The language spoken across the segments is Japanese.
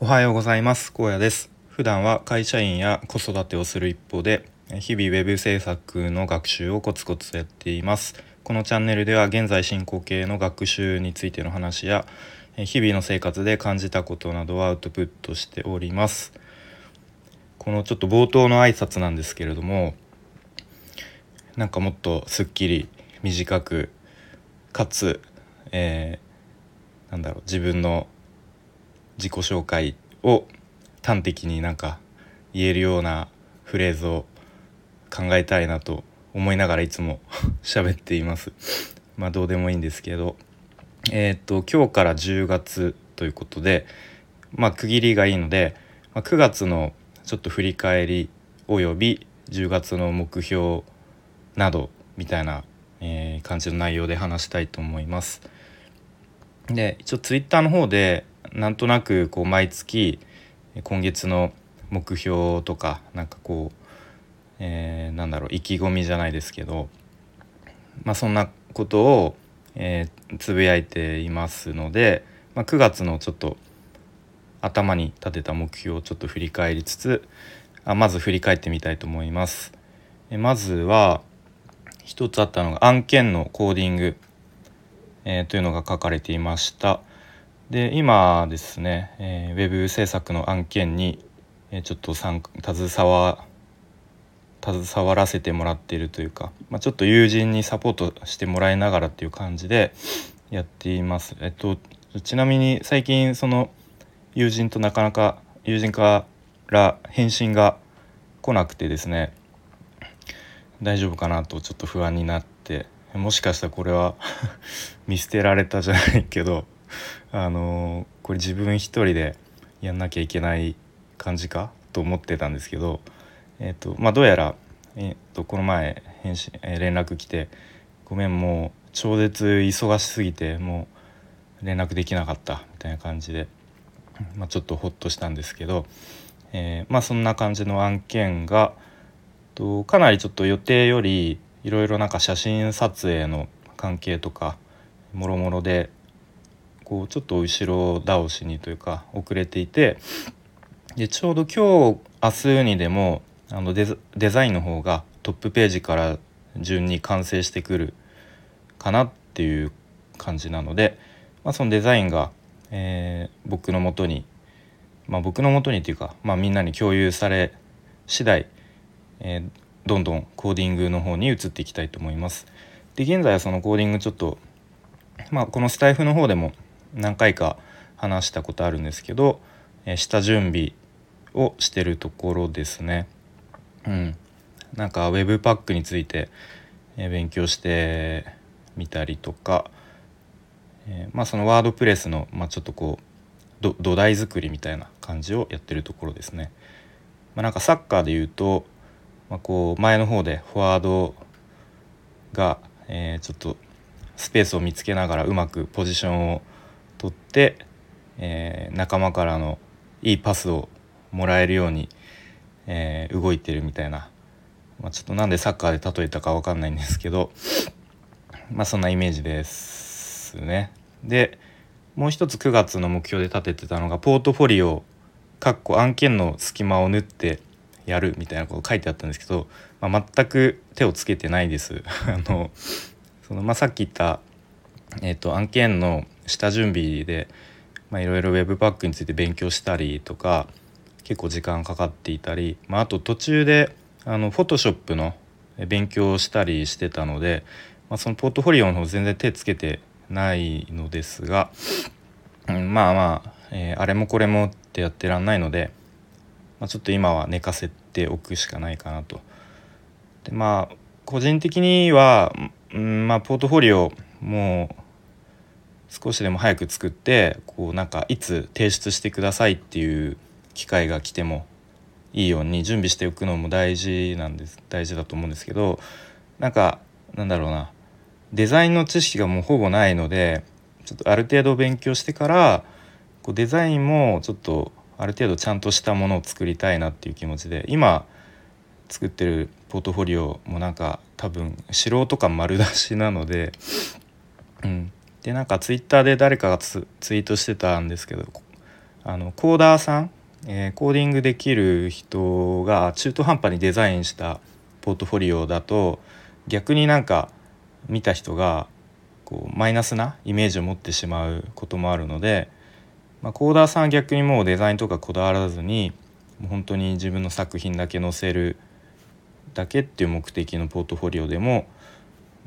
おはようございます。高野です。普段は会社員や子育てをする一方で日々ウェブ制作の学習をコツコツやっています。このチャンネルでは現在進行形の学習についての話や日々の生活で感じたことなどをアウトプットしております。このちょっと冒頭の挨拶なんですけれどもなんかもっとすっきり短くかつ、えー、なんだろう自分の自己紹介を端的になんか言えるようなフレーズを考えたいなと思いながらいつも 喋っています。まあどうでもいいんですけどえっ、と今日から10月ということでまあ区切りがいいので、まあ、9月のちょっと振り返りおよび10月の目標などみたいな、えー、感じの内容で話したいと思います。で一応ツイッターの方でなんとなくこう毎月今月の目標とかなんかこう、えー、なんだろう意気込みじゃないですけど、まあ、そんなことを、えー、つぶやいていますので、まあ、9月のちょっと頭に立てた目標をちょっと振り返りつつあまず振り返ってみたいと思います。えまずは一つあったのが案件のコーディング、えー、というのが書かれていました。で今ですね、えー、ウェブ制作の案件に、えー、ちょっと携わ携わらせてもらっているというか、まあ、ちょっと友人にサポートしてもらいながらっていう感じでやっています。えっとちなみに最近その友人となかなか友人から返信が来なくてですね大丈夫かなとちょっと不安になってもしかしたらこれは 見捨てられたじゃないけどあのこれ自分一人でやんなきゃいけない感じかと思ってたんですけど、えーとまあ、どうやら、えーと、この前返信、えー、連絡来て「ごめんもう超絶忙しすぎてもう連絡できなかった」みたいな感じで、まあ、ちょっとほっとしたんですけど、えー、まあそんな感じの案件がとかなりちょっと予定よりいろいろなんか写真撮影の関係とかもろもろでこうちょっと後ろ倒しにというか遅れていてでちょうど今日明日にでもあのデザインの方がトップページから順に完成してくるかなっていう感じなので、まあ、そのデザインが、えー、僕のもとに、まあ、僕のもとにっていうか、まあ、みんなに共有され次第、えー、どんどんコーディングの方に移っていきたいと思います。で現在はそのコーディングちょっと、まあ、このスタイフの方でも何回か話したことあるんですけど、えー、下準備をしてるところですね。うん、なんか Webpack について、えー、勉強してみたりとか、えー、まあそのワードプレスの、まあ、ちょっとこう土台作りみたいな感じをやってるところですね。まあ、なんかサッカーで言うと、まあ、こう前の方でフォワードが、えー、ちょっとスペースを見つけながらうまくポジションを取って、えー、仲間からのいいパスをもらえるように、えー、動いてるみたいな、まあ、ちょっとなんでサッカーで例えたか分かんないんですけど まあそんなイメージですね。でもう一つ9月の目標で立ててたのがポートフォリオかっこ案件の隙間を縫ってやるみたいなこと書いてあったんですけど、まあ、全く手をつけてないです。あのそのまあ、さっき言った、えーと案件の下準備でいろいろ Webpack について勉強したりとか結構時間かかっていたり、まあ、あと途中であの Photoshop の勉強をしたりしてたので、まあ、そのポートフォリオの方全然手つけてないのですが、うん、まあまあ、えー、あれもこれもってやってらんないので、まあ、ちょっと今は寝かせておくしかないかなと。でまあ個人的には、うんまあ、ポートフォリオもう少しでも早く作ってこうなんかいつ提出してくださいっていう機会が来てもいいように準備しておくのも大事なんです大事だと思うんですけどなんかなんだろうな。デザインの知識がもうほぼないのでちょっとある程度勉強してからこうデザインもちょっとある程度ちゃんとしたものを作りたいなっていう気持ちで今作ってるポートフォリオもなんか多分素人感丸出しなので、うん、でなんかツイッターで誰かがツイートしてたんですけどあのコーダーさん、えー、コーディングできる人が中途半端にデザインしたポートフォリオだと逆になんか見た人がこうマイナスなイメージを持ってしまうこともあるので、まあ、コーダーさんは逆にもうデザインとかこだわらずに本当に自分の作品だけ載せるだけっていう目的のポートフォリオでも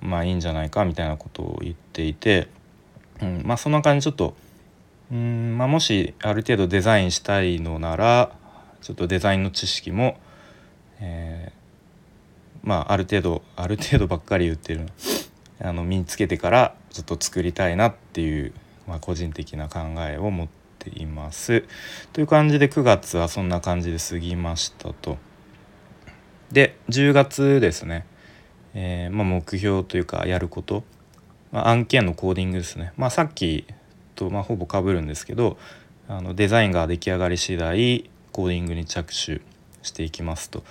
まあいいんじゃないかみたいなことを言っていて、うん、まあそんな感じちょっとうん、まあ、もしある程度デザインしたいのならちょっとデザインの知識も、えー、まあある程度ある程度ばっかり言ってるあの身につけてからちょっと作りたいなっていう、まあ、個人的な考えを持っています。という感じで9月はそんな感じで過ぎましたと。で10月ですね、えー、まあ、目標というかやること、まあ、案件のコーディングですね。まあ、さっきと、まほぼかぶるんですけどあのデザインが出来上がり次第コーディングに着手していきますと。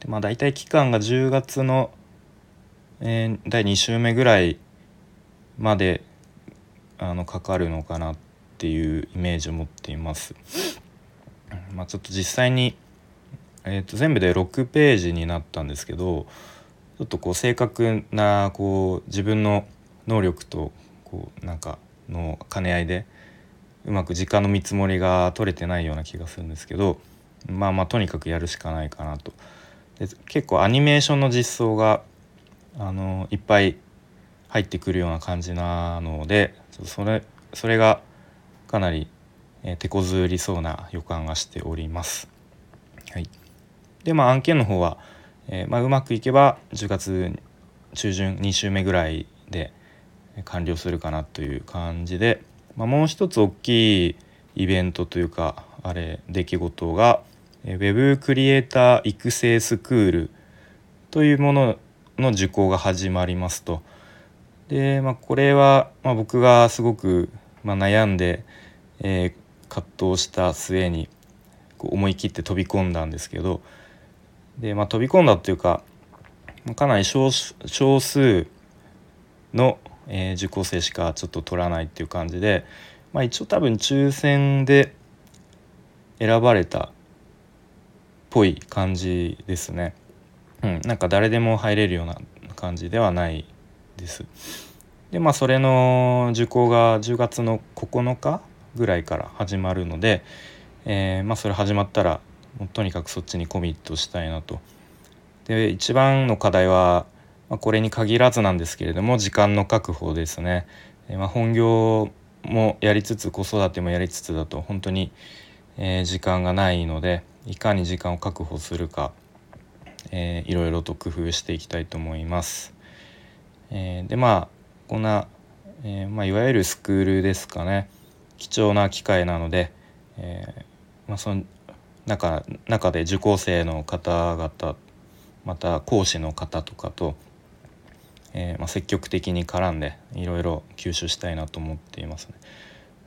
でまあ、大体期間が10月のえー、第2週目ぐらいまであのかかるのかなっていうイメージを持っています。まあ、ちょっと実際に、えー、と全部で6ページになったんですけどちょっとこう正確なこう自分の能力とこうなんかの兼ね合いでうまく時間の見積もりが取れてないような気がするんですけどまあまあとにかくやるしかないかなと。で結構アニメーションの実装があのいっぱい入ってくるような感じなのでそれそれがかなり、えー、手こずりそうな予感がしております。はい、でまあ案件の方は、えー、まあ、うまくいけば10月中旬2週目ぐらいで完了するかなという感じで、まあ、もう一つ大きいイベントというかあれ出来事が Web クリエイター育成スクールというものの受講が始まりますと。で、まあ、これは、まあ、僕がすごく、まあ、悩んで、えー、葛藤した末にこう思い切って飛び込んだんですけどで、まあ、飛び込んだっていうかかなり少少数の、えー、受講生しかちょっと取らないっていう感じで、まあ、一応多分抽選で選ばれたっぽい感じですね。うん、なんか誰でも入れるような感じではないです。でまあそれの受講が10月の9日ぐらいから始まるので、えー、まあ、それ始まったらとにかくそっちにコミットしたいなと。で一番の課題は、まあ、これに限らずなんですけれども時間の確保ですね。え、まあ、本業もやりつつ子育てもやりつつだと本当に、え、時間がないのでいかに時間を確保するかえー、いろいろと工夫していきたいと思います。えー、でまあこんな、えー、まあ、いわゆるスクールですかね貴重な機会なので、えまあ、その中中で受講生の方々また講師の方とかと、えまあ、積極的に絡んでいろいろ吸収したいなと思っていますね。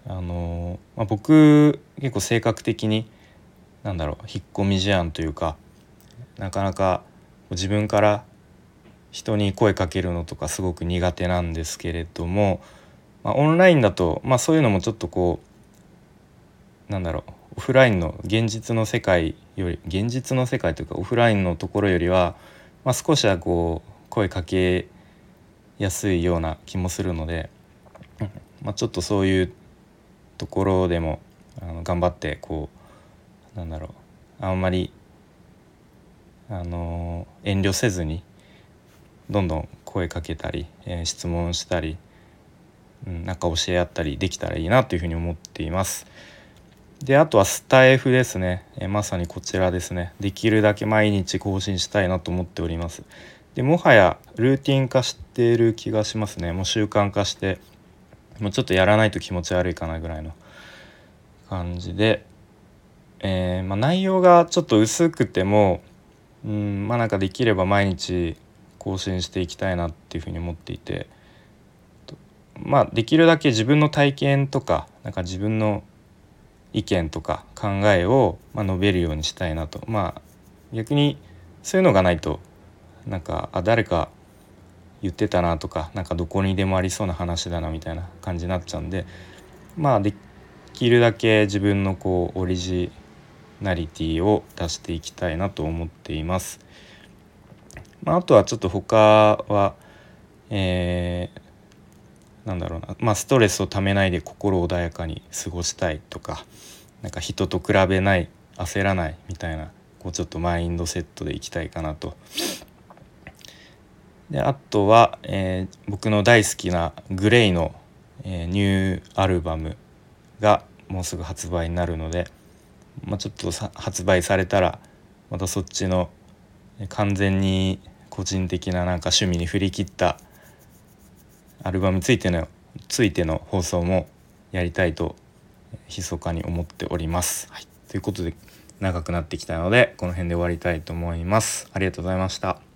あのまあ、僕結構性格的になんだろう引っ込み思案というかなかなか自分から人に声かけるのとかすごく苦手なんですけれども、まあ、オンラインだと、まあ、そういうのもちょっとこうなんだろうオフラインの現実の世界より現実の世界というかオフラインのところよりは、まあ、少しはこう声かけやすいような気もするので、まあ、ちょっとそういうところでもあの頑張ってこうなんだろうあんまりあの遠慮せずにどんどん声かけたり、えー、質問したり、うん、なんか教え合ったりできたらいいなというふうに思っています。であとはスタイフですね、えー、まさにこちらですねできるだけ毎日更新したいなと思っております。でもはやルーティン化している気がしますね。もう習慣化して。もうちょっとやらないと気持ち悪いかなぐらいの感じで、えー、まあ、内容がちょっと薄くてもうんまあなんかできれば毎日更新していきたいなっていうふうに思っていて。まあできるだけ自分の体験とかなんか自分の意見とか考えを、ま、述べるようにしたいなと。まあ逆にそういうのがないとなんかあ誰か言ってたなとかなんかどこにでもありそうな話だなみたいな感じになっちゃうんでまあできるだけ自分のこうオリジナリティを出していきたいなと思っています。まあ、あとはちょっと他は、えー、なんだろうな、まあ、ストレスをためないで心穏やかに過ごしたいとかなんか人と比べない焦らないみたいなこうちょっとマインドセットでいきたいかなと。であとは、えー、僕の大好きなグレイの、えー、ニューアルバムがもうすぐ発売になるので、まあ、ちょっと発売されたらまたそっちの完全に個人的ななんか趣味に振り切ったアルバムについてのついての放送もやりたいと密かに思っております。はい、ということで長くなってきたのでこの辺で終わりたいと思います。ありがとうございました。